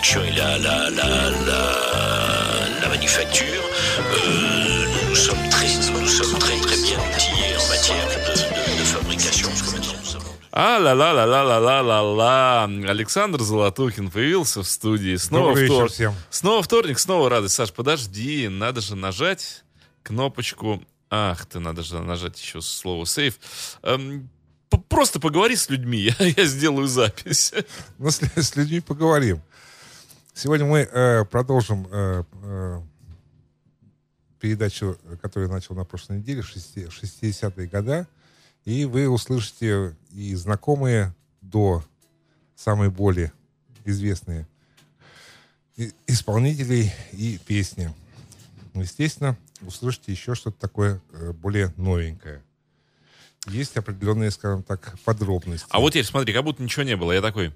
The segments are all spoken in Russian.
production et la, la, la, la, la manufacture, euh, nous sommes très, nous sommes très, très bien outillés en matière de, de, de fabrication. А ла ла ла ла ла ла ла ла Александр Золотухин появился в студии. Снова Добрый вечер вторник. всем. Снова вторник, снова радость. Саш, подожди, надо же нажать кнопочку. Ах ты, надо же нажать еще слово сейф. Эм, просто поговори с людьми, я, я сделаю запись. Ну, с, с людьми поговорим. Сегодня мы э, продолжим э, э, передачу, которую я начал на прошлой неделе, 60-е года. И вы услышите и знакомые до самой более известные исполнителей и песни. Естественно, услышите еще что-то такое э, более новенькое. Есть определенные, скажем так, подробности. А вот теперь смотри, как будто ничего не было. Я такой...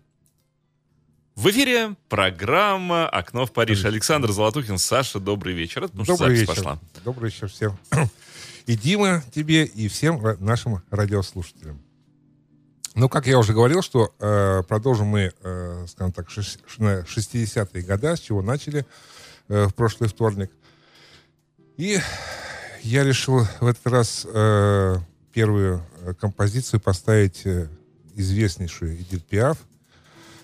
В эфире программа «Окно в Париж». Александр Золотухин, Саша, добрый вечер. Это потому Добрый вечер. пошла. Добрый вечер всем. И Дима тебе, и всем нашим радиослушателям. Ну, как я уже говорил, что э, продолжим мы, э, скажем так, шест- на 60-е годы, с чего начали э, в прошлый вторник. И я решил в этот раз э, первую э, композицию поставить э, известнейшую Эдит Пиаф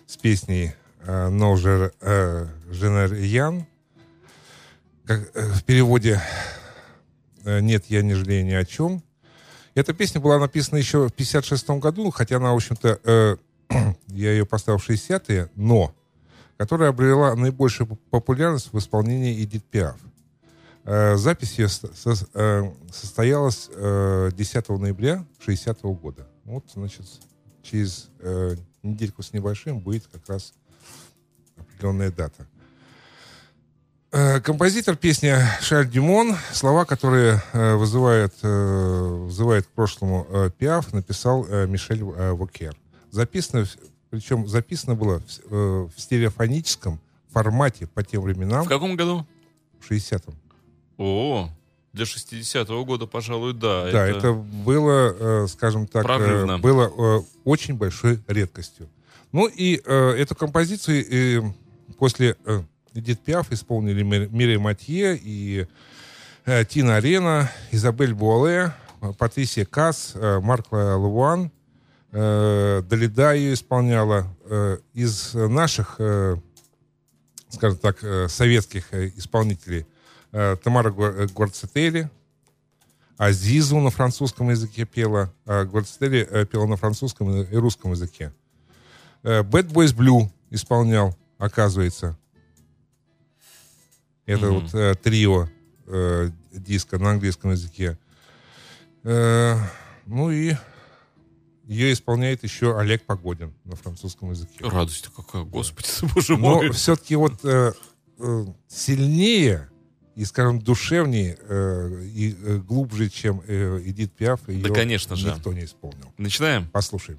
с песней э, «Но же э, Женерьян», э, в переводе «Нет, я не жалею ни о чем». Эта песня была написана еще в 56 году, хотя она, в общем-то, я ее поставил в 60-е, но которая обрела наибольшую поп- популярность в исполнении Эдит Пиаф. Э, Запись ее со- со- состоялась э, 10 ноября 60 года. Вот, значит, через недельку с небольшим будет как раз определенная дата. Э, Композитор песни Шарль Дюмон, слова, которые э, вызывают, э, вызывают к прошлому э, Пиаф, написал э, Мишель э, Вокер. Записано, причем записано было в, э, стереофоническом формате по тем временам, В каком году? в 60-м. О, для 60-го года, пожалуй, да. Да, это, было, э, скажем так, э, Прорывно. было э, очень большой редкостью. Ну и э, эту композицию э, после э, Эдит Пиаф исполнили Ми- Мире Матье и э, Тина Арена, Изабель Буале, э, Патрисия Касс, э, Марк Лавуан. Э, Далида ее исполняла. Э, из наших, э, скажем так, э, советских э, исполнителей э, Тамара э, Гварцетели, Азизу на французском языке пела, а Гварцетели э, пела на французском и русском языке. Э, Bad Boys Blue исполнял, оказывается. Это Мгм. вот э, трио э, диска на английском языке. Э, ну и ее исполняет еще Олег Погодин на французском языке. Радость какая, господи, боже Но мой. все-таки вот э, э, сильнее и, скажем, душевнее э, и э, глубже, чем э, Эдит Пиаф, ее Да, конечно же. никто не исполнил. Начинаем? Послушаем.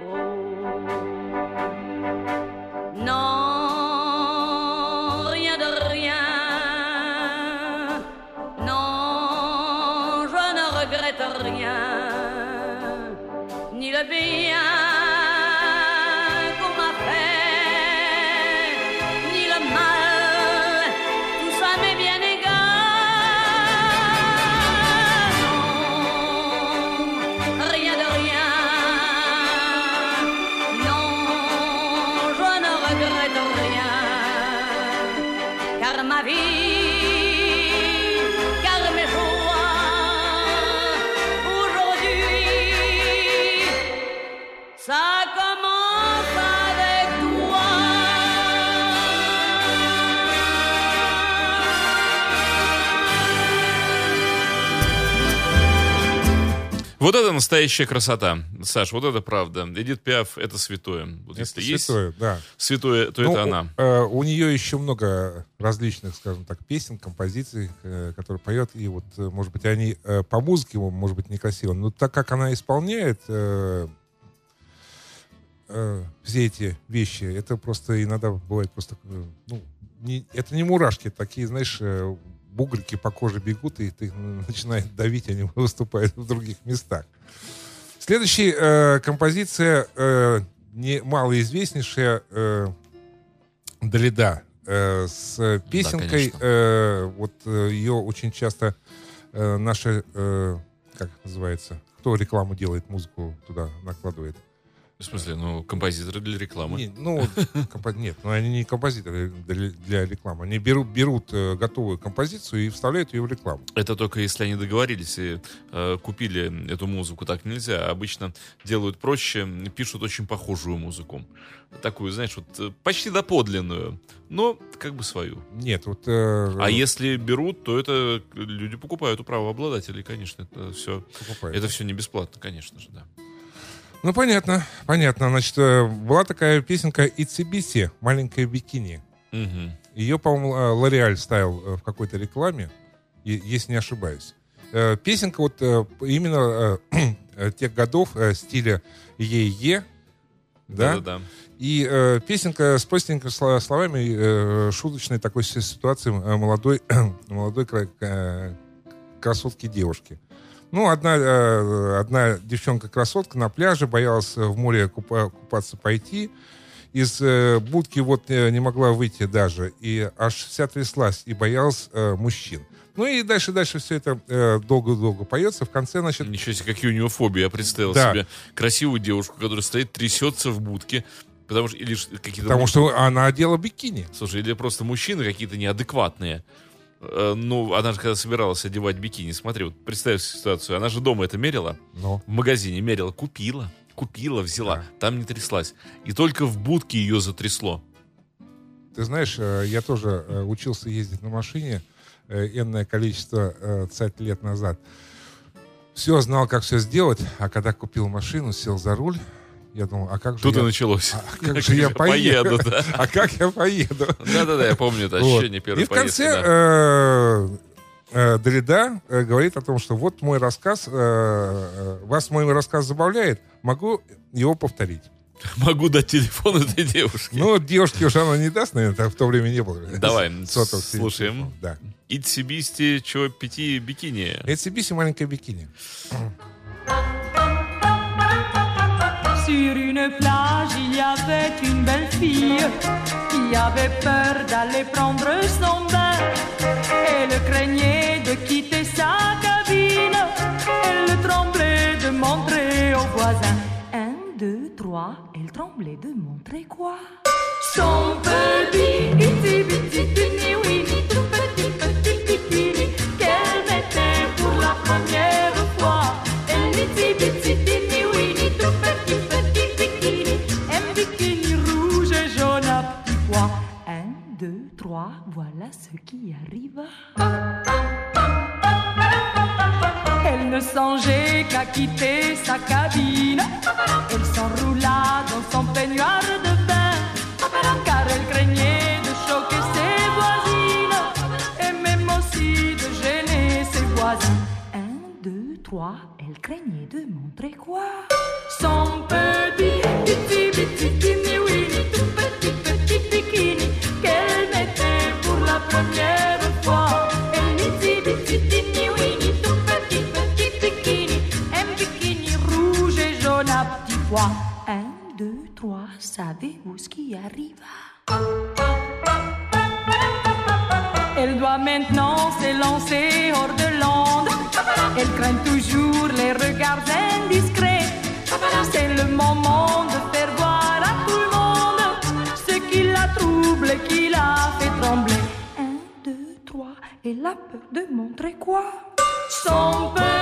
Вот это настоящая красота. Саш, вот это правда. Эдит Пиаф — это святое. Вот Это если есть святое, да. святое, то Ну, это она. э, у нее еще много различных, скажем так, песен, композиций, э, которые поет. И вот, э, может быть, они э, по музыке, может быть, некрасиво. Но так как она исполняет э, э, все эти вещи, это просто иногда бывает просто... э, ну, не- это не мурашки, такие, знаешь, э, бугрики по коже бегут, и ты начинает давить, они выступают в других местах. Следующая э, композиция э, не малоизвестнейшая э, Далида э, с песенкой. конечно. э, вот э, ее очень часто э, наши, э, как называется, кто рекламу делает, музыку туда накладывает. В смысле, ну, композиторы для рекламы. Не, ну, компо- нет, ну они не композиторы для, рекламы. Они берут, берут э, готовую композицию и вставляют ее в рекламу. Это только если они договорились и э, купили эту музыку. Так нельзя. Обычно делают проще, пишут очень похожую музыку. Такую, знаешь, вот э, почти доподлинную, но как бы свою. Нет, вот... э, А если берут, то это люди покупают у правообладателей, конечно. Это все, покупают. это все не бесплатно, конечно же, да. Ну, понятно, понятно. Значит, э, была такая песенка «Ицебиси», «Маленькая бикини». Мгм. Ее, по-моему, э, Лореаль ставил э, в какой-то рекламе, если не ошибаюсь. Песенка вот именно тех годов стиля «Е-Е», да? Да-да-да. И э, песенка с простенькими сло- словами, э, шуточной такой си- ситуации молодой, молодой кра- красотки девушки. Ну, одна, э, одна девчонка-красотка на пляже боялась в море купа- купаться пойти. Из э, будки вот э, не могла выйти даже. И аж вся тряслась и боялась мужчин. Ну и дальше-дальше все это э, долго-долго поется. В конце, значит, Ничего себе, какие у него фобии. Я представил Да. себе красивую девушку, которая стоит, трясется в будке, потому что или какие-то потому что она одела бикини. Слушай, или просто мужчины какие-то неадекватные. Э, Ну, она же когда собиралась одевать бикини, смотри, вот представь ситуацию, она же дома это мерила, Но в магазине мерила, купила, купила, взяла, Да. там не тряслась. И только в будке ее затрясло. Ты знаешь, э, я тоже э, учился ездить на машине энное количество цать лет назад. Все знал, как все сделать, а когда купил машину, сел за руль, я думал, а как же Тут и я... началось. а как же я поеду? да. А как я поеду? Да-да-да, я помню это Вот. ощущение первой И в поездки, конце да. э, э, Дорида э, говорит о том, что вот мой рассказ, вас мой рассказ забавляет, могу его повторить. Могу дать телефон этой девушки. Ну, девушке уже она не даст, наверное, в то время не было. Давай, слушаем. телефонов, Да. Итсибисти, чё, пяти бикини. Эцебиси маленькая бикини. Sur une plage, il y avait une belle fille qui avait peur d'aller prendre son bain. Elle craignait de quitter sa cabine. Elle tremblait de montrer aux voisins. Un, deux, trois, elle tremblait de montrer quoi? Son petit ce qui arriva. Elle ne songeait qu'à quitter sa cabine. Elle s'enroula dans son peignoir de bain. Car elle craignait de choquer ses voisines. Et même aussi de gêner ses voisins. Un, deux, trois, elle craignait de montrer quoi? Son petit, s'élancer hors de l'onde. Elle craint toujours les regards indiscrets. C'est le moment de faire voir à tout le monde ce qui la trouble, qui la fait trembler. Un, deux, trois, elle a peur de montrer quoi? Son petit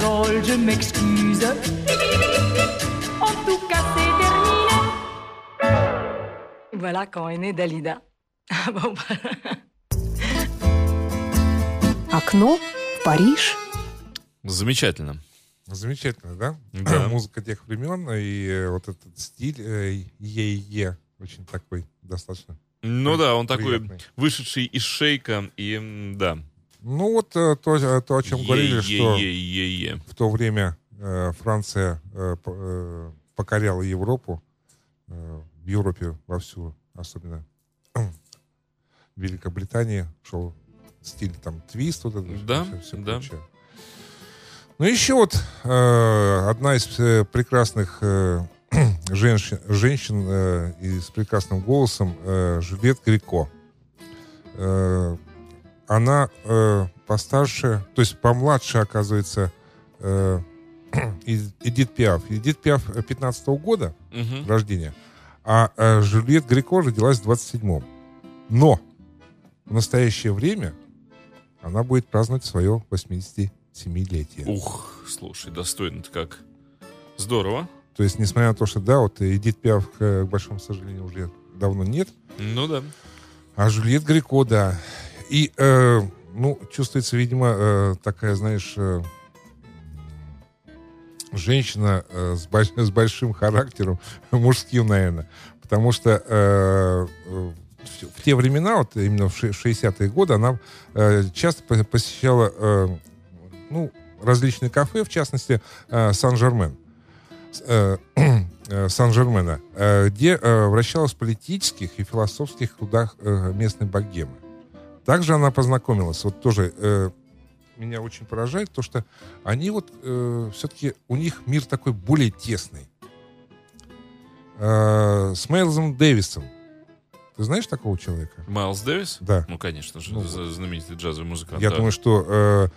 drôle, je m'excuse. En tout cas, c'est terminé. Voilà quand est née Dalida. Ah bon, Окно в Париж. Замечательно. Замечательно, да? Да. Музыка тех времен и э, вот этот стиль э, е-е очень такой достаточно. Ну да, он такой вышедший из шейка, и да. Ну вот э, то, э, то, о чем говорили, что Е-е-е-е-е. в то время э, Франция э, э, покоряла Европу, в Европе вовсю, особенно в Великобритании шел стиль там твист, вот это Да, всё- всё да. прочее. Ну еще вот одна из прекрасных женщин, женщин и с прекрасным голосом Жюльет Грико. Э, она э, постарше, то есть помладше, оказывается, э, Эд- Эдит Пиаф. Эдит Пиаф 15 года Мгм. рождения, а э, Жюльет Грико родилась в 27-м. Но в настоящее время она будет праздновать свое 87-летие. Ух, слушай, достойно-то как. Здорово. То есть, несмотря на то, что, да, вот Эдит Пиаф, к большому сожалению, уже давно нет, Ну да. а Жюльет Грико, да. И, э, ну, чувствуется, видимо, э, такая, знаешь, э, женщина э, с, больш- с большим характером, мужским, наверное. Потому что э, в, в те времена, вот именно в ше- 60-е годы, она э, часто по- посещала э, ну, различные кафе, в частности, э, Сан-Жермен. Э, э, Сан-Жермена, э, где вращалась в политических и философских трудах э, местной богемы. Также она познакомилась, вот тоже э, меня очень поражает, то, что они вот все-таки, у них мир такой более тесный. Э, с Мейлзом Дэвисом. Ты знаешь такого человека? Майлз Дэвис? Да. Ну, конечно же, Ну, знаменитый джазовый музыкант. Я да. думаю, что э,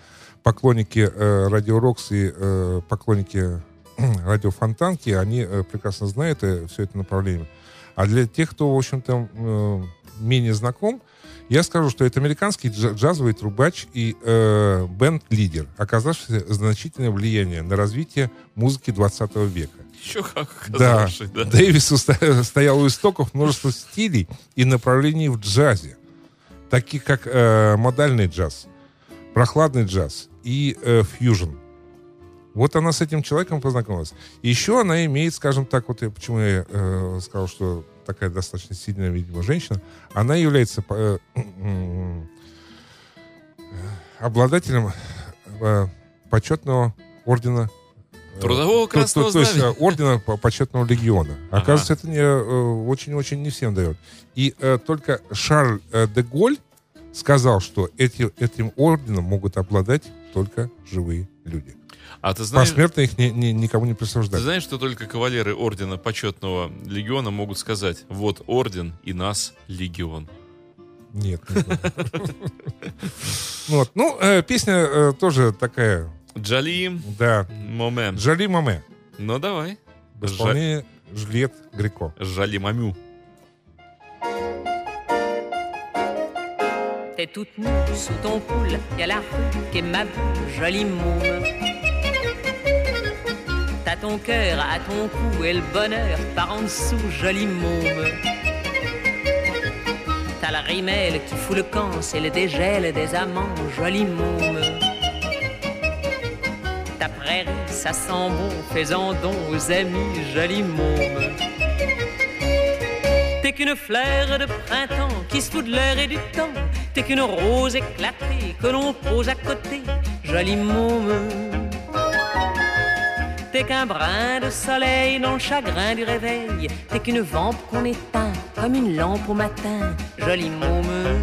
поклонники э, Радио Рокс и э, поклонники Радио Фонтанки, они э, прекрасно знают э, все это направление. А для тех, кто, в общем-то, э, менее знаком, я скажу, что это американский дж- джазовый трубач и э, бенд-лидер, оказавший значительное влияние на развитие музыки 20 века. Еще как Да, оказавший, да. Дэвис уста- стоял у истоков множества стилей и направлений в джазе, таких как э, модальный джаз, прохладный джаз и э, фьюжн. Вот она с этим человеком познакомилась. Еще она имеет, скажем так, вот я, почему я э, сказал, что такая достаточно сильная, видимо, женщина, она является э, м, обладателем э, почетного ордена э, Трудового то- то- красного то есть, э, ордена по- почетного легиона. Ага. Оказывается, это не, э, очень-очень не всем дает. И э, только Шарль э, де Голь сказал, что эти, этим орденом могут обладать только живые люди. А ты знаешь, Посмертно их ни- ни- никому не ты присуждать. знаешь, что только кавалеры ордена почетного легиона могут сказать, вот орден и нас легион. Нет. Ну вот. Ну, э, песня э, тоже такая, Джали да. момент. Жали Маме. Ну давай. В исполнении Жюльет Грико. Жали мамю. T'es toute nue sous ton poule, y a la rue qui est ma jolie môme. Ton cœur à ton cou et le bonheur par en dessous, jolie môme. T'as la rimelle qui fout le camp, c'est le dégel des amants, jolie môme. Ta prairie, ça sent bon, fais-en don aux amis, jolie môme. T'es qu'une fleur de printemps qui se fout de l'air et du temps, T'es qu'une rose éclatée que l'on pose à côté, joli môme. T'es qu'un brin de soleil dans le chagrin du réveil. T'es qu'une vampe qu'on éteint comme une lampe au matin, joli môme.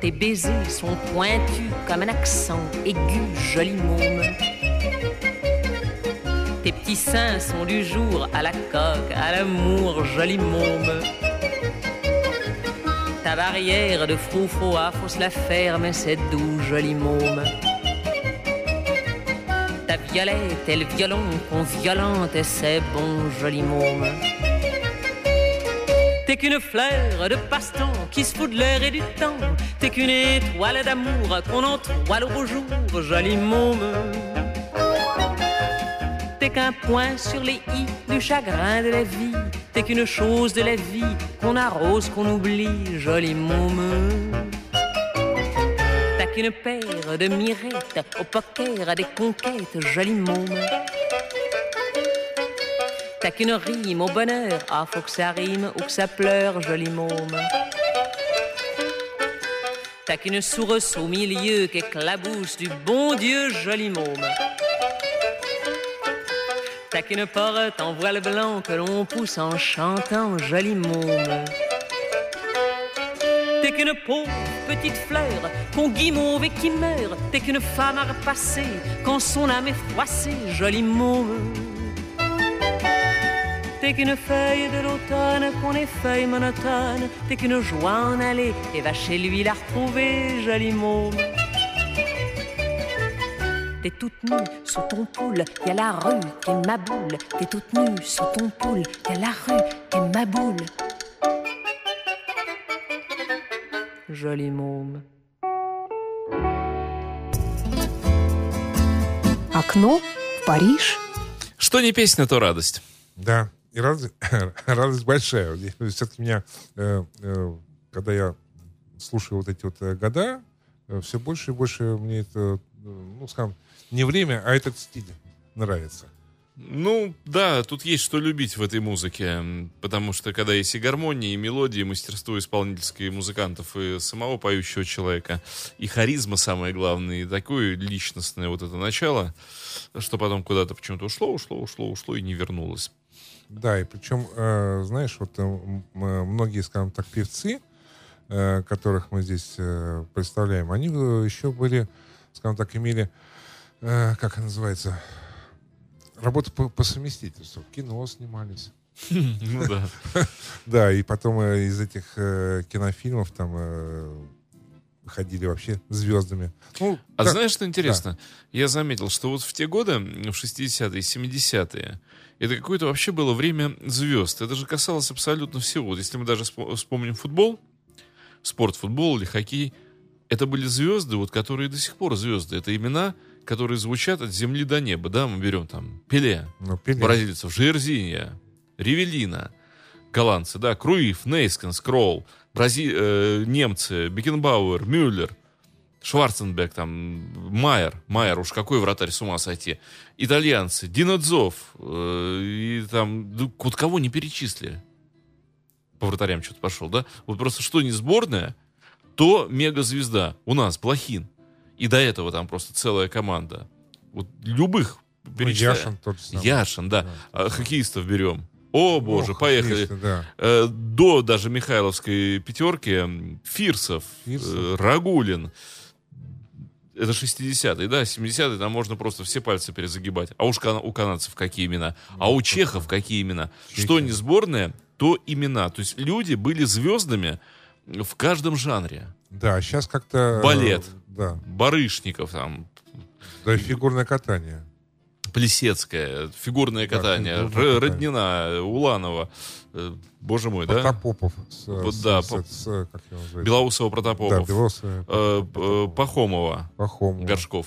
Tes baisers sont pointus comme un accent aigu, joli môme. Tes petits seins sont du jour à la coque, à l'amour, joli môme. Ta barrière de froufroa, faut se la mais c'est doux, joli môme. Violette et le violon qu'on violente, et c'est bon, joli môme. T'es qu'une fleur de passe-temps qui se fout de l'air et du temps. T'es qu'une étoile d'amour qu'on entoile au jour, joli môme. T'es qu'un point sur les i du chagrin de la vie. T'es qu'une chose de la vie qu'on arrose, qu'on oublie, joli môme. T'as qu'une paire de mirettes au poker à des conquêtes, joli môme. T'as qu'une rime au bonheur, ah faut que ça rime ou que ça pleure, joli môme. T'as qu'une source au milieu qui éclabousse du bon Dieu, joli môme. T'as qu'une porte en voile blanc que l'on pousse en chantant, joli môme. T'es qu'une pauvre petite fleur qu'on guimauve et qui meurt. T'es qu'une femme à repasser quand son âme est froissée, joli môme. T'es qu'une feuille de l'automne qu'on effeuille monotone. T'es qu'une joie en aller et va chez lui la retrouver, joli môme. T'es toute nue sous ton poule, y a la rue qui ma boule. T'es toute nue sous ton poule, y a la rue qui ma boule. Joli môme. Окно в Париж. Что не песня, то радость. Да, и радость, радость большая. Все-таки меня, э, э, когда я слушаю вот эти вот э, года, все больше и больше мне это, ну, скажем, не время, а этот стиль нравится. Ну, да, тут есть что любить в этой музыке, потому что когда есть и гармония, и мелодия, и мастерство исполнительское музыкантов, и самого поющего человека, и харизма самое главное, и такое личностное вот это начало, что потом куда-то почему-то ушло, ушло, ушло, ушло и не вернулось. Да, и причем, э, знаешь, вот э, э, многие, скажем так, певцы, э, которых мы здесь э, представляем, они э, еще были, скажем так, имели, э, как называется, работа по, по совместительству. Кино снимались. Ну да. Да, и потом э, из этих э, кинофильмов там э, ходили вообще звездами. Ну, А знаешь, что интересно? Я заметил, что вот в те годы, в 60-е, 70-е, это какое-то вообще было время звезд. Это же касалось абсолютно всего. Вот если мы даже спо- вспомним футбол, спорт, футбол или хоккей, это были звезды, вот, которые до сих пор звезды. Это имена, которые звучат от земли до неба. Да, мы берем там Пеле, Ну, Пеле. бразильцев, Жерзинья, Ривелина, голландцы, да, Круив, Нейскин, Скролл, Брази... э, немцы, Бекенбауэр, Мюллер, Шварценберг, там, Майер, Майер, уж какой вратарь с ума сойти, итальянцы, Динадзов, э, и там, ну, вот кого не перечислили. По вратарям что-то пошел, да? Вот просто что не сборная, то мегазвезда. У нас Блохин. И до этого там просто целая команда. Вот любых Ну, перечисляю. Яшин тот же самый. Яшин, да. А, хоккеистов берем. О, боже, Ох, поехали. да. Э, До даже Михайловской пятерки Фирсов, Фирсов. э, Рагулин. Это 60-е, да, 70-е, там можно просто все пальцы перезагибать. А уж у канадцев какие имена. А у чехов какие имена. Что не сборная, то имена. То есть люди были звездами в каждом жанре. Да, сейчас как-то... э, Балет. Да, Барышников там, да, фигурное катание. Плесецкая, фигурное Да, катание, фигурное Р- катание. Роднина, Уланова. Э, Боже мой, да? Протопопов. С, Вот с- да, с- по- с- как его называется? Белоусова, Да, Протопопов. Белоусова. Э, э, Пахомова, Пахомова. Горшков.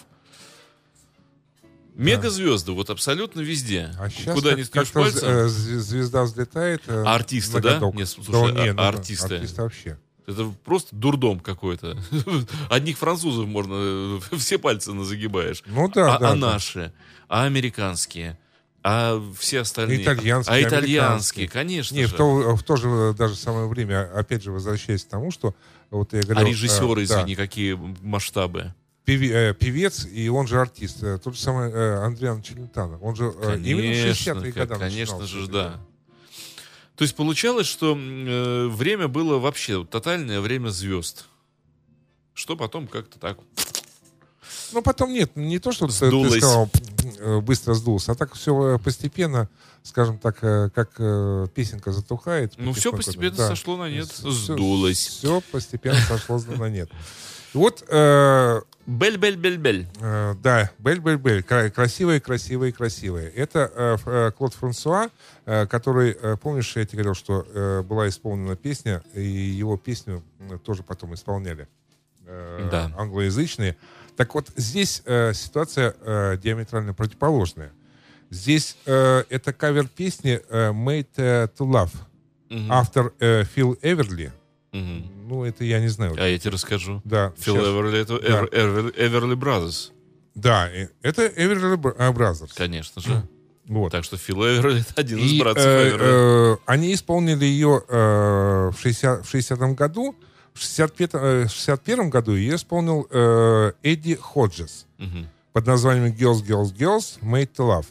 Мегазвезды, вот абсолютно везде. А сейчас Куда как, не ткнешь пальцем, зв- звезда взлетает. А артисты, да? годок. Нет, слушай, Да, не, а- ну, артисты? Артисты вообще. Это просто дурдом какой-то. Одних французов можно, э, все пальцы загибаешь. Ну да, а, да. а да. наши, а американские, А все остальные... Итальянские, А итальянские, конечно Не, же. в то, в то же даже самое время, опять же, возвращаясь к тому, что вот я А говорил... режиссеры, э, да, извини, какие масштабы. э, певец, и он же артист. Э, Тот же самый э, Андриан Челентано. Он же э, именно в 60-е Конечно, годы конечно начинал же, да. То есть получалось, что э, время было вообще тотальное время звезд. Что потом как-то так. Ну, потом нет, не то, что ты- ты Сдулось. сказал, э, быстро сдулся, а так все постепенно, скажем так, э, как э, песенка затухает. Ну, все постепенно да. сошло на нет. Всё- Сдулось. Все постепенно сошло на нет. И Вот, э, Бель-бель-бель-бель. э, да, Бель-Бель-Бель, кра- красивые, красивые, красивые. Это э, э, Клод Франсуа, э, который, э, помнишь, я тебе говорил, что э, была исполнена песня, и его песню тоже потом исполняли э, Да. англоязычные. Так вот, здесь э, ситуация э, диаметрально противоположная. Здесь э, это кавер песни э, Made э, to Love, Мгм. автор э, Фил Эверли. Мгм. Ну, это я не знаю. А я тебе расскажу. Да, Фил. Эверли, это Да. Эвер- Эвер- Everly Brothers. Да, это Everly э, Brothers. Конечно же. Вот. Так что Фил Эверли это один из братцев э, Эверли. э, они исполнили ее э, в 60 в 60-м году. В 65 э, в 61 году ее исполнил э, Эдди Ходжес под названием Girls, Girls, Girls, Made to Love.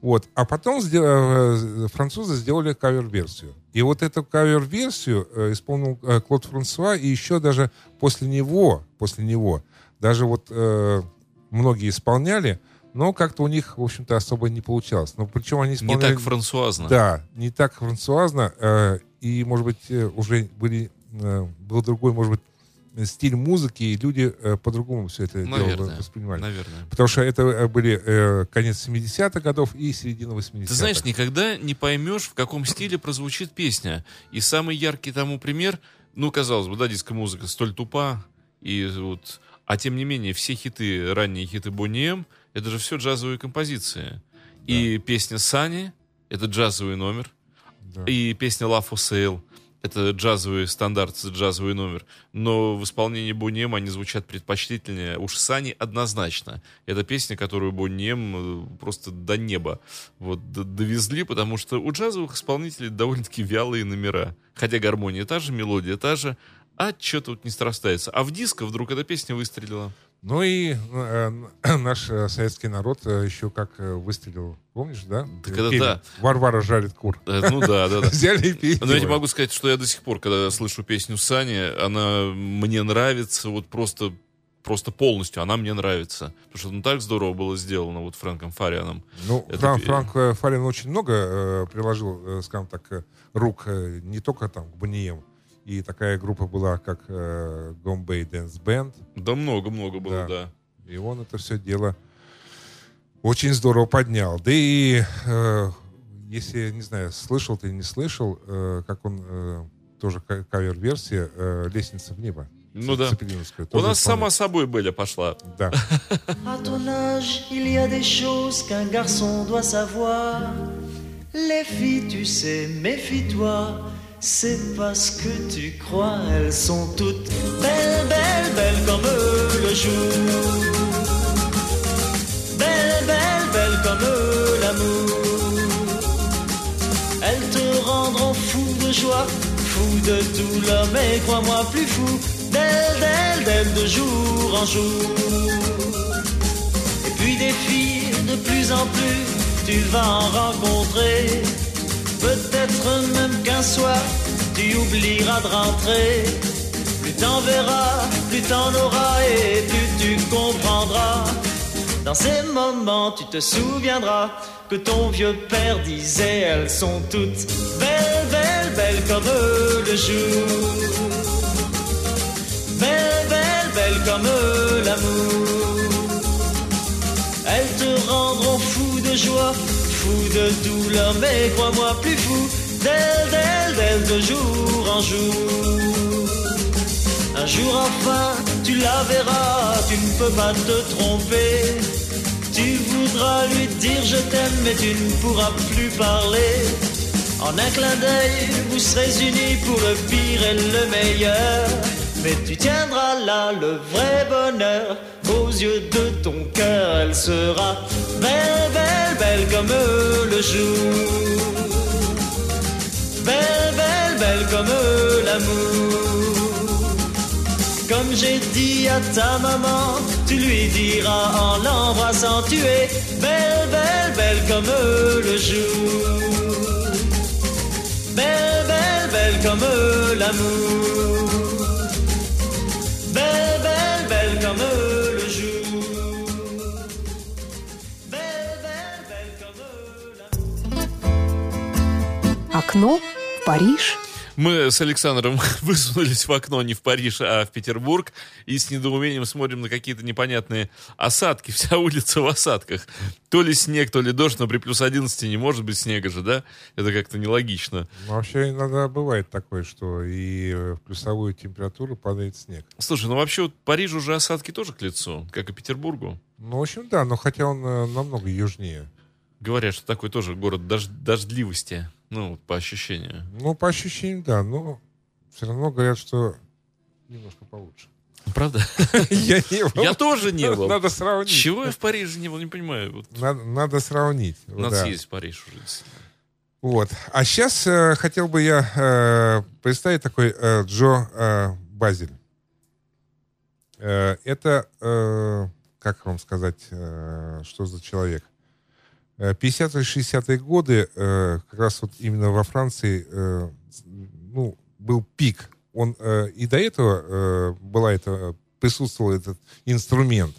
Вот. А потом сдел- э, французы сделали кавер-версию. И вот эту кавер-версию э, исполнил э, Клод Франсуа, и еще даже после него, после него, даже вот э, многие исполняли, но как-то у них, в общем-то, особо не получалось. Но причем они Не исполняли... так франсуазно. Да, не так франсуазно, э, и, может быть, уже были, э, был другой, может быть, стиль музыки, и люди э, по-другому все это дело Наверное. воспринимали. Наверное. Потому что это э, были э, конец 70-х годов и середина 80-х. Ты знаешь, никогда не поймешь, в каком стиле прозвучит песня. И самый яркий тому пример, ну, казалось бы, да, диско-музыка столь тупа, и вот... А тем не менее, все хиты, ранние хиты Бонни М, это же все джазовые композиции. И песня Сани — это джазовый номер. Да. И песня Love for Sale — это джазовый стандарт, джазовый номер. Но в исполнении Бонни М они звучат предпочтительнее. Уж Сани однозначно. Это песня, которую Бонни М э, просто до неба вот, довезли, потому что у джазовых исполнителей довольно-таки вялые номера. Хотя гармония та же, мелодия та же, а что-то вот не срастается. А в диско вдруг эта песня выстрелила. Ну и э, наш э, советский народ э, еще как э, выстрелил, помнишь, да? Это Пели да. Варвара жарит кур. Э, Ну да, да, да. Взяли и пели. Но я могу сказать, что я до сих пор, когда слышу песню Сани, она мне нравится вот просто, просто полностью, она мне нравится. Потому что ну так здорово было сделано вот Фрэнком Фарианом. Ну, Это Фран- Франк Фарин очень много э, приложил, э, скажем так, рук э, не только там к Бонием. И такая группа была, как э, Гомбей Дэнс Бенд. Да много-много было, Да. да. И он это все дело очень здорово поднял. Да и, э, если, не знаю, слышал ты или не слышал, э, как он э, тоже ка- кавер-версия э, «Лестница в небо». Ну да. У нас сама собой Беля пошла. Да. À ton âge, il y a des choses qu'un garçon doit savoir. Les filles, tu sais, méfie-toi. C'est parce que tu crois, elles sont toutes belles, belles, belles comme le jour. Belles, belles, belles comme l'amour. Elles te rendront fou de joie, fou de douleur, mais crois-moi plus fou. D'elles, d'elles, d'elles de jour en jour. Et puis des filles de plus en plus, tu vas en rencontrer. Peut-être même qu'un soir, tu oublieras de rentrer. Plus t'en verras, plus t'en auras et plus tu comprendras. Dans ces moments, tu te souviendras que ton vieux père disait elles sont toutes belles, belles, belles comme le jour. Belles, belles, belles comme l'amour. Elles te rendront fou de joie, fou de douleur, mais crois-moi plus fou d'elles, d'elles, d'elles de jour en jour. Un jour enfin, tu la verras, tu ne peux pas te tromper. Tu voudras lui dire je t'aime, mais tu ne pourras plus parler. En un clin d'œil, vous serez unis pour le pire et le meilleur. Mais tu tiendras là le vrai bonheur. Aux yeux de ton cœur, elle sera belle, belle, belle comme le jour. Belle, belle, belle comme l'amour. Comme j'ai dit à ta maman, tu lui diras en l'embrassant, tu es belle, belle, belle comme le jour. Belle, belle, belle comme l'amour. Окно Париж. Мы с Александром высунулись в окно не в Париж, а в Петербург, и с недоумением смотрим на какие-то непонятные осадки. Вся улица в осадках. То ли снег, то ли дождь, но при плюс 11 не может быть снега же, да? Это как-то нелогично. Вообще иногда бывает такое, что и в плюсовую температуру падает снег. Слушай, ну вообще вот Парижу уже осадки тоже к лицу, как и Петербургу. Ну, в общем, да, но хотя он э, намного южнее. Говорят, что такой тоже город дож- дождливости, ну, по ощущению. Ну, по ощущениям, да, но все равно говорят, что немножко получше. Правда? Я не был. Я тоже не был. Надо сравнить. Чего я в Париже не был, не понимаю. Вот Надо, надо сравнить. Надо да. съездить в Париж уже. Вот. А сейчас хотел бы я э, представить такой э, Джо э, Базель. Э, это, э, как вам сказать, э, что за человек? Э, 50-е, 60-е годы, э, как раз вот именно во Франции, э, ну, был пик. Он э, и до этого э, была это, присутствовал этот инструмент.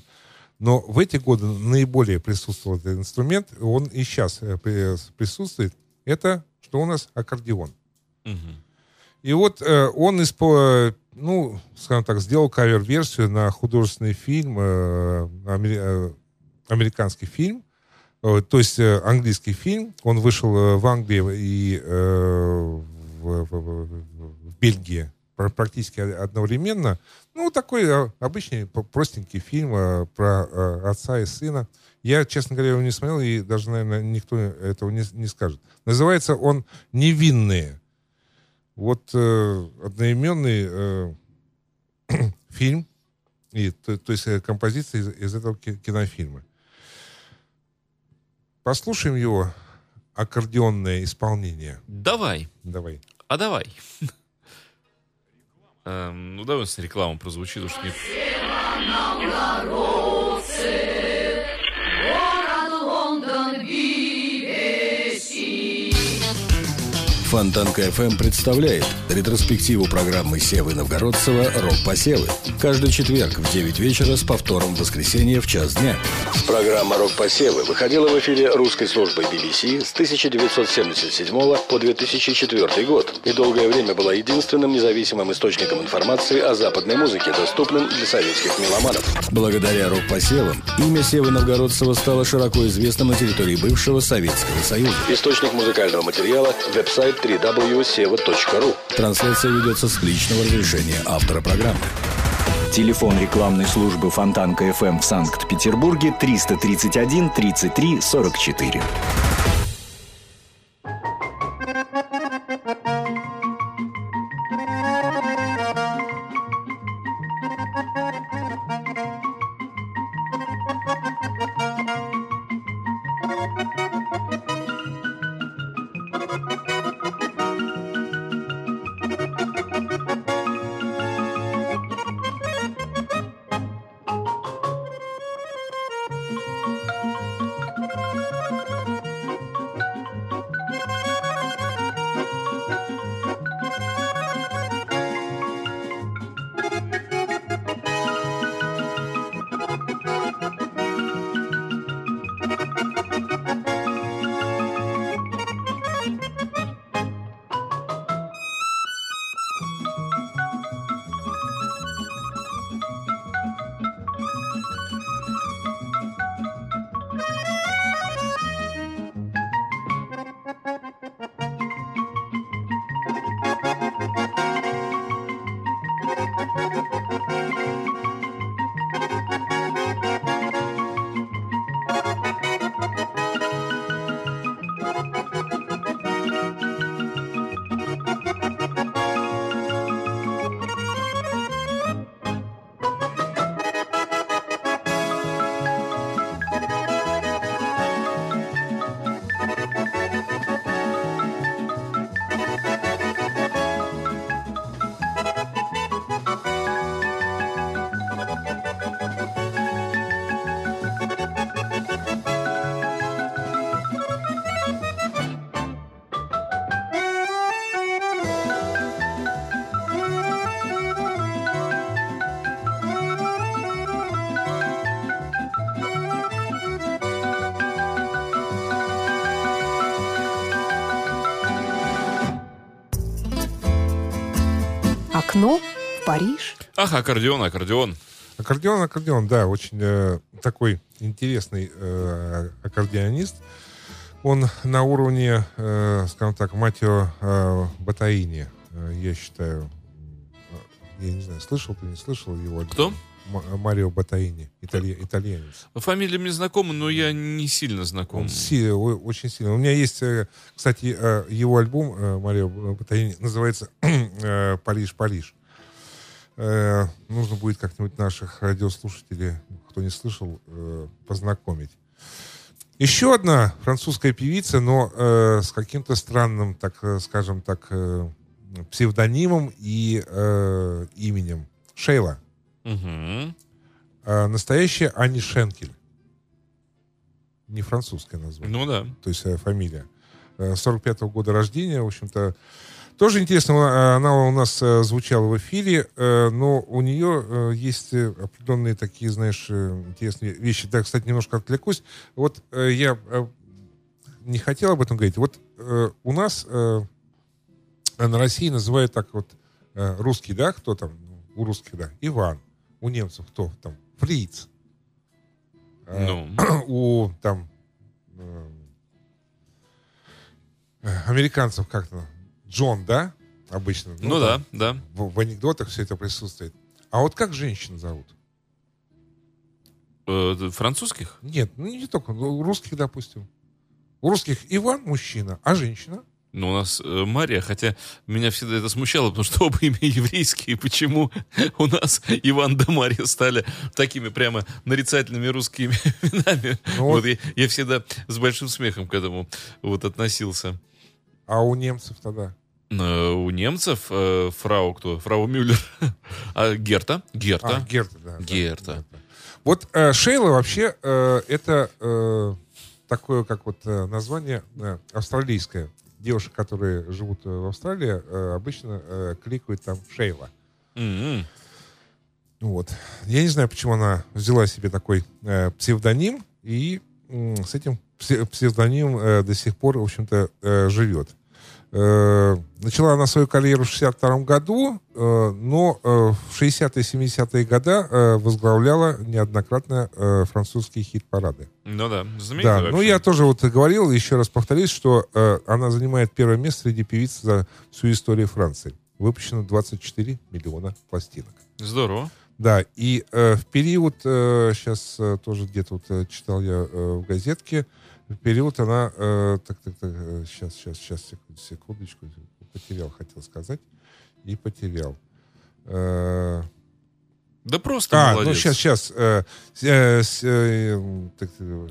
Но в эти годы наиболее присутствовал этот инструмент, он и сейчас э, при- присутствует. Это что у нас аккордеон. Мгм. И вот э, он испо, ну, скажем так, сделал кавер-версию на художественный фильм, э, амери- э, американский фильм, э, то есть э, английский фильм. Он вышел э, в Англии и э, в, в- в- Бельгии пр- практически одновременно. Ну, такой э, обычный простенький фильм э, про э, отца и сына. Я, честно говоря, его не смотрел, и даже, наверное, никто этого не, не скажет. Называется он «Невинные». Вот э, одноименный э, фильм, и, то, то есть э, композиция из, из этого ки- кинофильма. Послушаем его аккордеонное исполнение. Давай. Давай. А давай. Эм, Ну, давай с рекламу прозвучит, уж не... Фонтанка FM представляет ретроспективу программы Севы Новгородцева «Рок-посевы». Каждый четверг в 9 вечера с повтором в воскресенье в час дня. Программа «Рок-посевы» выходила в эфире русской службы BBC с 1977 по 2004 год и долгое время была единственным независимым источником информации о западной музыке, доступным для советских меломанов. Благодаря «Рок-посевам» имя Севы Новгородцева стало широко известным на территории бывшего Советского Союза. Источник музыкального материала – веб-сайт сайт www.seva.ru. Трансляция ведется с личного разрешения автора программы. Телефон рекламной службы Фонтанка FM в Санкт-Петербурге 331 33 44. Окно в Париж. Ах, аккордеон, аккордеон. Аккордеон, аккордеон, да, очень э, такой интересный э, аккордеонист. Он на уровне, э, скажем так, Матио э, Батаини, э, я считаю. Я не знаю, слышал ты, не слышал его? Кто? Марио Батаини, италья- итальянец. Фамилия мне знакома, но я не сильно знаком. Он си- очень сильно. У меня есть, э, кстати, э, его альбом э, Марио Батаини называется «Париж, Париж». Нужно будет как-нибудь наших радиослушателей, кто не слышал, познакомить. Еще одна французская певица, но э, с каким-то странным, так скажем так, э, псевдонимом и э, именем. Шейла. Мгм. А настоящая Ани Шенкель. Не французское название. Ну да. То есть э, фамилия. Э, 45-го года рождения, в общем-то. Тоже интересно, она у нас э, звучала в эфире, но у нее есть определенные такие, знаешь, интересные вещи. Да, кстати, немножко отвлекусь. Вот я не хотел об этом говорить. Вот у нас на России называют так вот русский, да, кто там? У русских, да. Иван. У немцев кто там? Фриц. Э, Ну. У там э, э, американцев как-то Джон, да? Обычно. Ну да, да. В, в анекдотах все это присутствует. А вот как женщин зовут? Э, Французских? Нет, ну не только. ну, У русских, допустим. У русских Иван мужчина, а женщина? Ну, у нас э, Мария, хотя меня всегда это смущало, потому что оба имя еврейские. Почему у нас Иван да Мария стали такими прямо нарицательными русскими именами? Ну вот я, я всегда с большим смехом к этому вот относился. А у немцев тогда? Э, У немцев э, фрау кто? Фрау Мюллер. А Герта? Герта. А, Герта, да. да, Герта. Вот э, Шейла вообще э, это э, такое, как вот э, название э, австралийское. Девушек, которые живут э, в Австралии, э, обычно э, кликают там Шейла. М-м. Вот. Я не знаю, почему она взяла себе такой э, псевдоним и с этим псе- псевдонимом э, до сих пор, в общем-то, э, живет. Э, начала она свою карьеру в 62 году, э, но э, в 60-е 70-е годы возглавляла неоднократно французские хит-парады. Ну да, знаменитый Да, вообще. ну я тоже вот говорил, еще раз повторюсь, что она занимает первое место среди певиц за всю историю Франции. Выпущено 24 миллиона пластинок. Здорово. Да, и э, в период, сейчас тоже где-то вот э, читал я э, в газетке, в период она, э, так, так, так, сейчас, сейчас, сейчас, секундочку, потерял, хотел сказать, и потерял. Э, Да просто а, молодец. ну сейчас, сейчас. Э, э, э, так, э, э,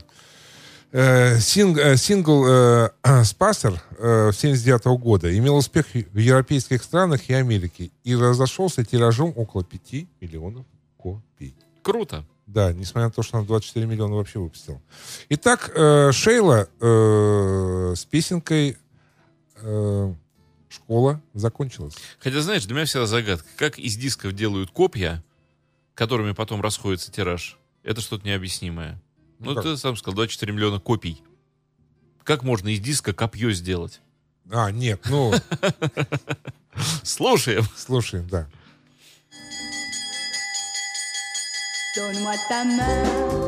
синг- э, сингл э, «Спасер» э, 79 года имел успех в европейских странах и Америке и разошелся тиражом около 5 миллионов копий. Круто. Да, несмотря на то, что она 24 миллиона вообще выпустила. Итак, э, Шейла э, с песенкой э, «Школа» закончилась. Хотя, знаешь, для меня всегда загадка, как из дисков делают копья, которыми потом расходится тираж. Это что-то необъяснимое. Ну, Ну, ты сам сказал, 24 миллиона копий. Как можно из диска копье сделать? А, нет, ну, Слушаем. слушай, да. Donne-moi ta main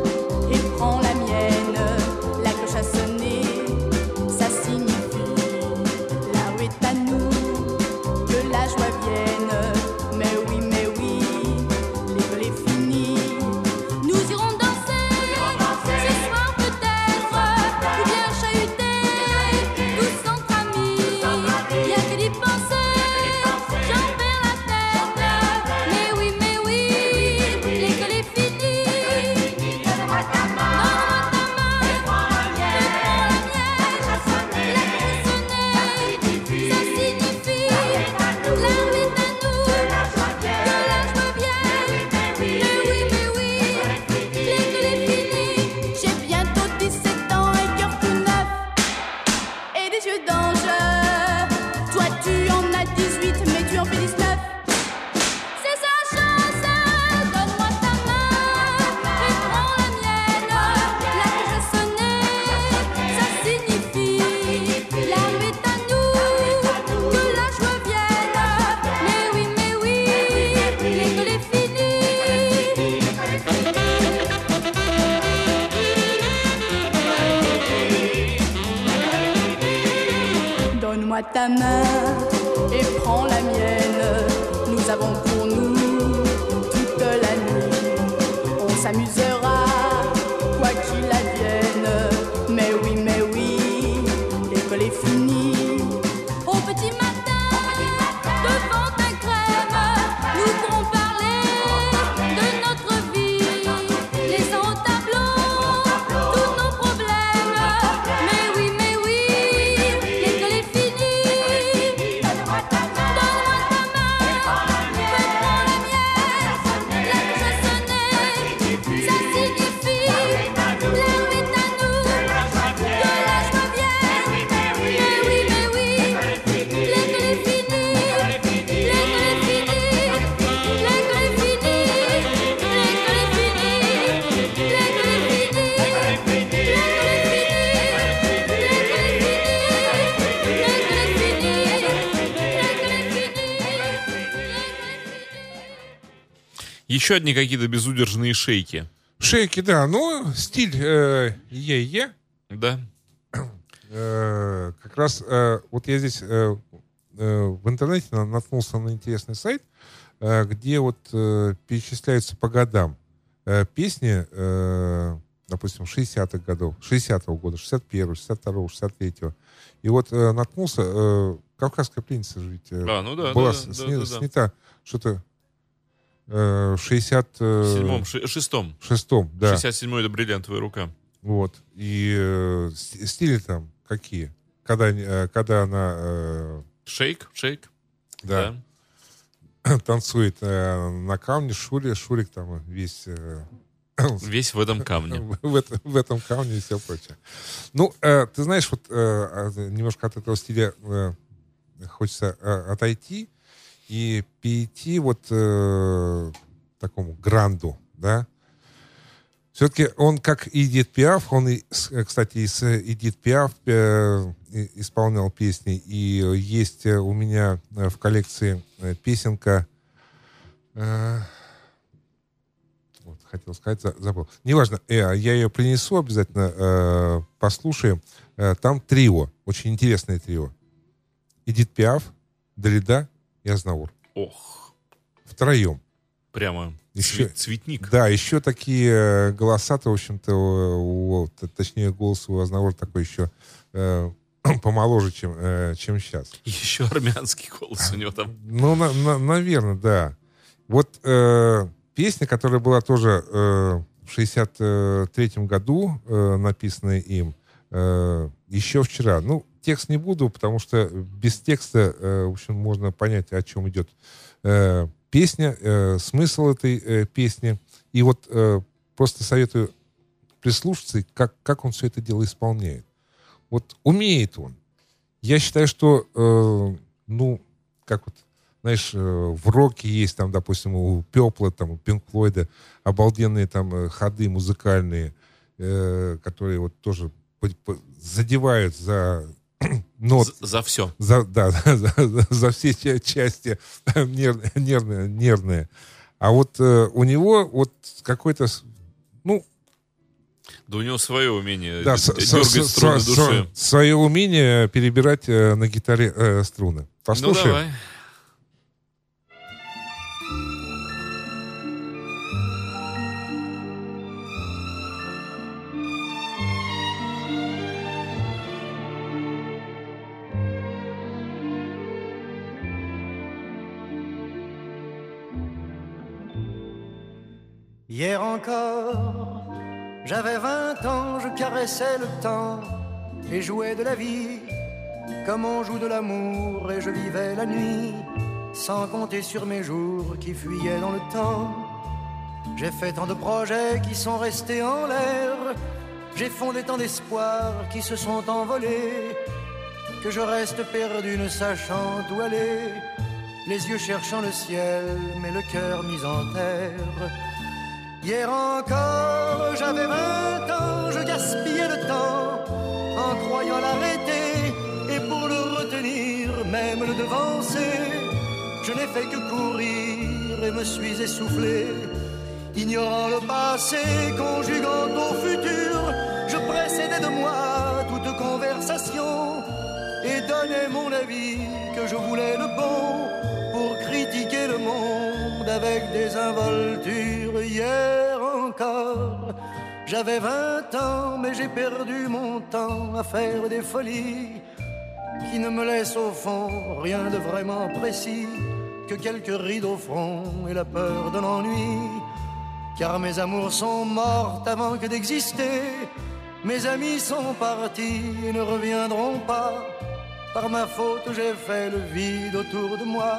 Еще одни какие-то безудержные шейки. Шейки, да, ну, стиль э, е-е. Да. Э, как раз э, вот я здесь э, э, в интернете на- наткнулся на интересный сайт, э, где вот э, перечисляются по годам э, песни, э, допустим, 60-х годов, 60-го года, 61-го, 62-го, 63-го. И вот э, наткнулся, э, «Кавказская пленница» же ведь э, А, ну да, была да, да, с- да, сни- да, снята что-то в 60... э, В седьмом, ши- шестом. Шестом, да. 67-й это бриллиантовая рука. Вот. И э, ст- стили там какие? Когда, э, когда она э, Шейк, шейк. да, танцует э, на камне, Шурик, Шурик там весь... э, Весь в этом камне. в, этом, в этом камне и все прочее. Ну, э, ты знаешь, вот э, а, немножко от этого стиля э, хочется э, отойти и перейти вот э, такому гранду, да. Все-таки он как Эдит Пиаф, он, и, э, кстати, и с Эдит Пиаф э, исполнял песни, и есть э, у меня э, в коллекции э, песенка э, вот, хотел сказать, за- забыл. Неважно, э, я ее принесу обязательно, э, послушаем. Э, там трио, очень интересное трио. Эдит Пиаф, Далида и Азнаур. Ох, Втроем. прямо Еще- цве- цветник. Да, еще такие э, голоса-то, в общем-то, у, у- т- точнее, голос у Азнаура такой еще э, помоложе, чем, э, чем сейчас. Еще армянский голос у него там. Ну, наверное, да. Вот э, песня, которая была тоже э, в 63-м году э, написанная им, э, еще вчера. Ну, текст не буду, потому что без текста, э, в общем, можно понять, о чем идет э, песня, э, смысл этой э, песни. И вот э, просто советую прислушаться, как, как он все это дело исполняет. Вот умеет он. Я считаю, что, э, ну, как вот, знаешь, э, в роке есть там, допустим, у Пепла, там, у Пинк Флойда обалденные там э, ходы музыкальные, э, которые вот тоже задевают за нот. За- за всё. За, да, за, за- все ча- части нервные, нервные, нервные. А вот э, у него вот какой-то, ну, Да у него свое умение да, дергать с- струны с- души. свое умение перебирать э, на гитаре э, струны. Ну Послушаем. давай. Hier encore, j'avais vingt ans, je caressais le temps et jouais de la vie comme on joue de l'amour et je vivais la nuit sans compter sur mes jours qui fuyaient dans le temps. J'ai fait tant de projets qui sont restés en l'air, j'ai fondé tant d'espoirs qui se sont envolés que je reste perdu ne sachant où aller, les yeux cherchant le ciel mais le cœur mis en terre. Hier encore, j'avais vingt ans, je gaspillais le temps en croyant l'arrêter et pour le retenir, même le devancer. Je n'ai fait que courir et me suis essoufflé, ignorant le passé, conjuguant au futur. Je précédais de moi toute conversation et donnais mon avis que je voulais le bon pour critiquer le monde avec des involtures. Hier encore, j'avais 20 ans, mais j'ai perdu mon temps à faire des folies qui ne me laissent au fond rien de vraiment précis que quelques rides au front et la peur de l'ennui. Car mes amours sont mortes avant que d'exister. Mes amis sont partis et ne reviendront pas. Par ma faute, j'ai fait le vide autour de moi.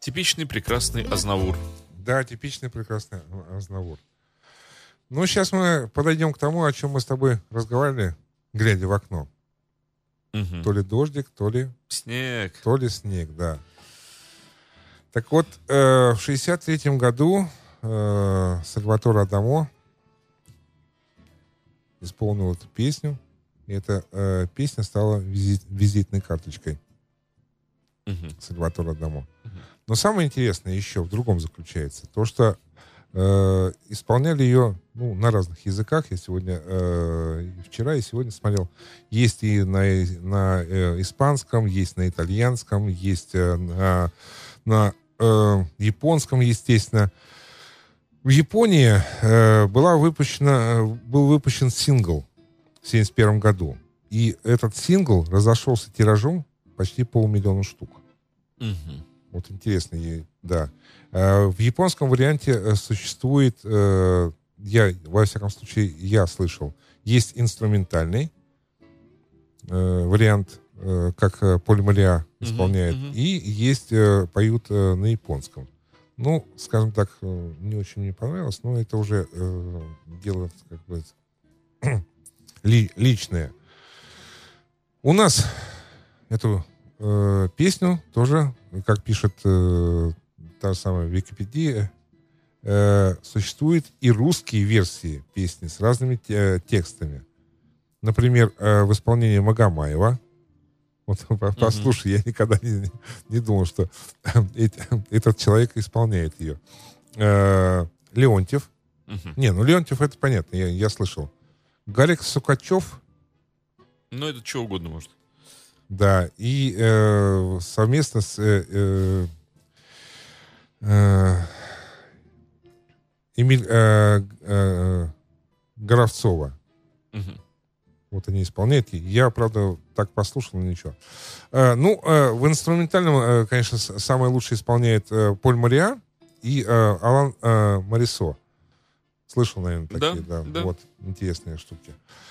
Типичный прекрасный Азнавур. Да, типичный прекрасный Азнавур. Ну, сейчас мы подойдем к тому, о чем мы с тобой разговаривали, глядя в окно. Мгм. То ли дождик, то ли... Снег. То ли снег, да. Так вот, э, в 63 году э, Сальватор Адамо исполнил эту песню. И эта э, песня стала визит- визитной карточкой Мгм. Сальватора Адамо. Но самое интересное еще в другом заключается. То, что э, исполняли ее ну, на разных языках. Я сегодня, э, вчера и сегодня смотрел. Есть и на, на э, испанском, есть на итальянском, есть э, на, на э, японском, естественно. В Японии э, была выпущена, э, был выпущен сингл в 1971 году. И этот сингл разошелся тиражом почти полмиллиона штук. Мгм. Вот интересно, да. Э, В японском варианте э, существует, э, я, во всяком случае, я слышал, есть инструментальный вариант, как Поль Мариа Мгм, исполняет, мгм. и есть, поют на японском. Ну, скажем так, не очень мне понравилось, но это уже дело, как бы, ли- личное. У нас эту э, песню тоже, как пишет э, та же самая Википедия, э, существуют и русские версии песни с разными те- э, текстами. Например, э, в исполнении Магомаева. Вот по- послушай, я никогда не, не думал, что эт- этот человек исполняет ее. Э, Леонтьев. Мгм. Не, ну Леонтьев это понятно, я, я слышал. Гарик Сукачев, Ну, это что угодно может. Да, и э, совместно с э, э, э, Эмиль э, э, Горовцова. Мгм. Вот они исполняют. Я, правда, так послушал, но ничего. Э, ну, э, в инструментальном, э, конечно, самое лучшее исполняет э, Поль Мариа и э, Алан э, Марисо. Слышал, наверное, такие, Да, да. да. Вот, интересные штуки. Э,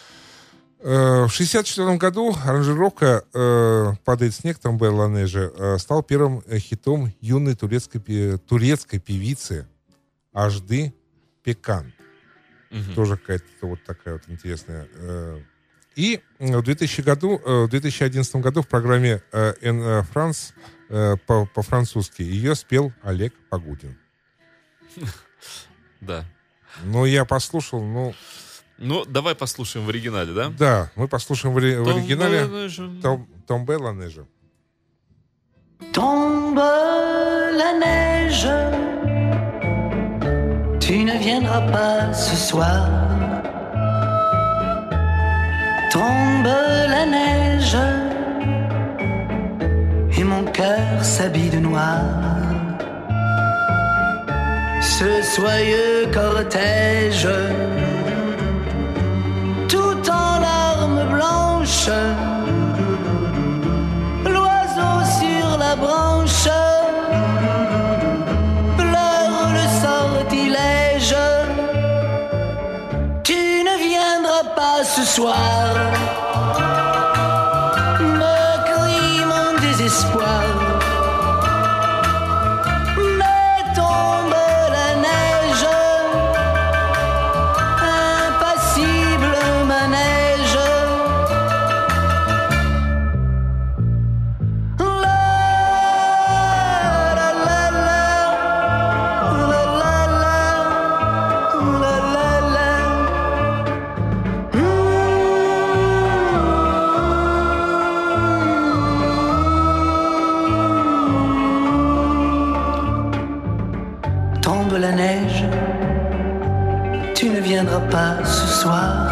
В 1964 году аранжировка э, «Падает снег» Тамбе Ланежи э, стал первым э, хитом юной турецкой, пе- турецкой певицы Ажды Пекан. Мгм. Тоже какая-то вот такая вот интересная. э. И э, в 2000 году, э, в 2011 году в программе э, «Эн э, Франс» э, по- по-французски ее спел Олег Погудин. Да. Но я послушал, ну, Ну, давай послушаем в оригинале, да? да, мы послушаем в, ори- в Том оригинале Белланежа. Том, Томбе Ланежа. Tombe la neige, tu ne viendras pas ce soir. Tombe la neige, et mon cœur s'habille de noir. Ce soyeux cortège, larmes blanches l'oiseau sur la branche pleure le sortilège. Tu ne viendras pas ce soir, tu ne viendras pas ce soir.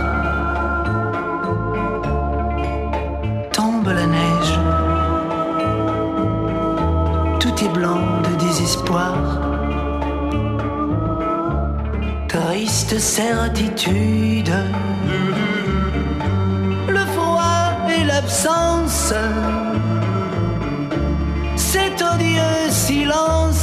Tombe la neige, tout est blanc de désespoir. Triste certitude, le froid et l'absence, cet odieux silence,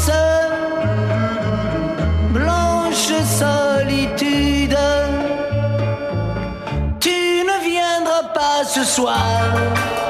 是酸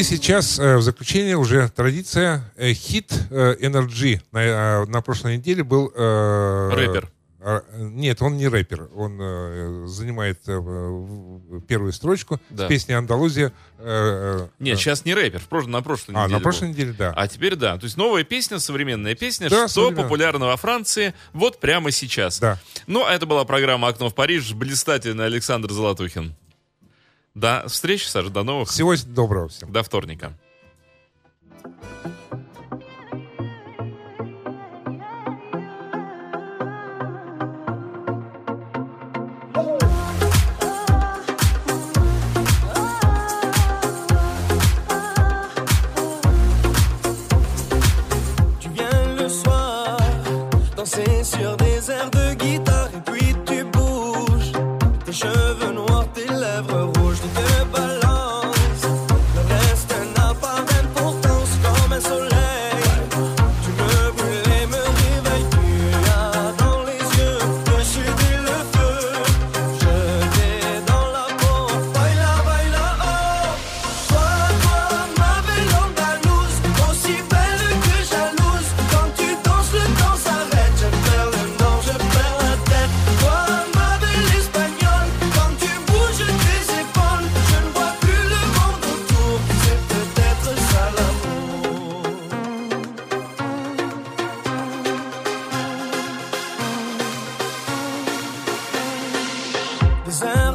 и сейчас э, в заключение уже традиция. Э, хит Energy на, э, на прошлой неделе был... Рэпер. э, нет, он не рэпер. Он э, занимает э, первую строчку Да. с песней «Андалузия». э, Нет, сейчас не рэпер, на прошлой А, неделе. на прошлой был. неделе, да. А теперь да. То есть новая песня, современная песня, Да, что современная. популярно во Франции вот прямо сейчас. Да. Ну, а это была программа «Окно в Париж». Блистательный Александр Золотухин. До встречи, Саша, до новых. Всего доброго всем. До вторника. Tu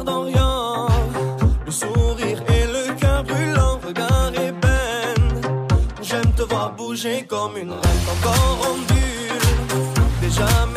d'Orient, le sourire et le cœur brûlant, regard et. J'aime te voir bouger comme une reine, encore ondule, déjà.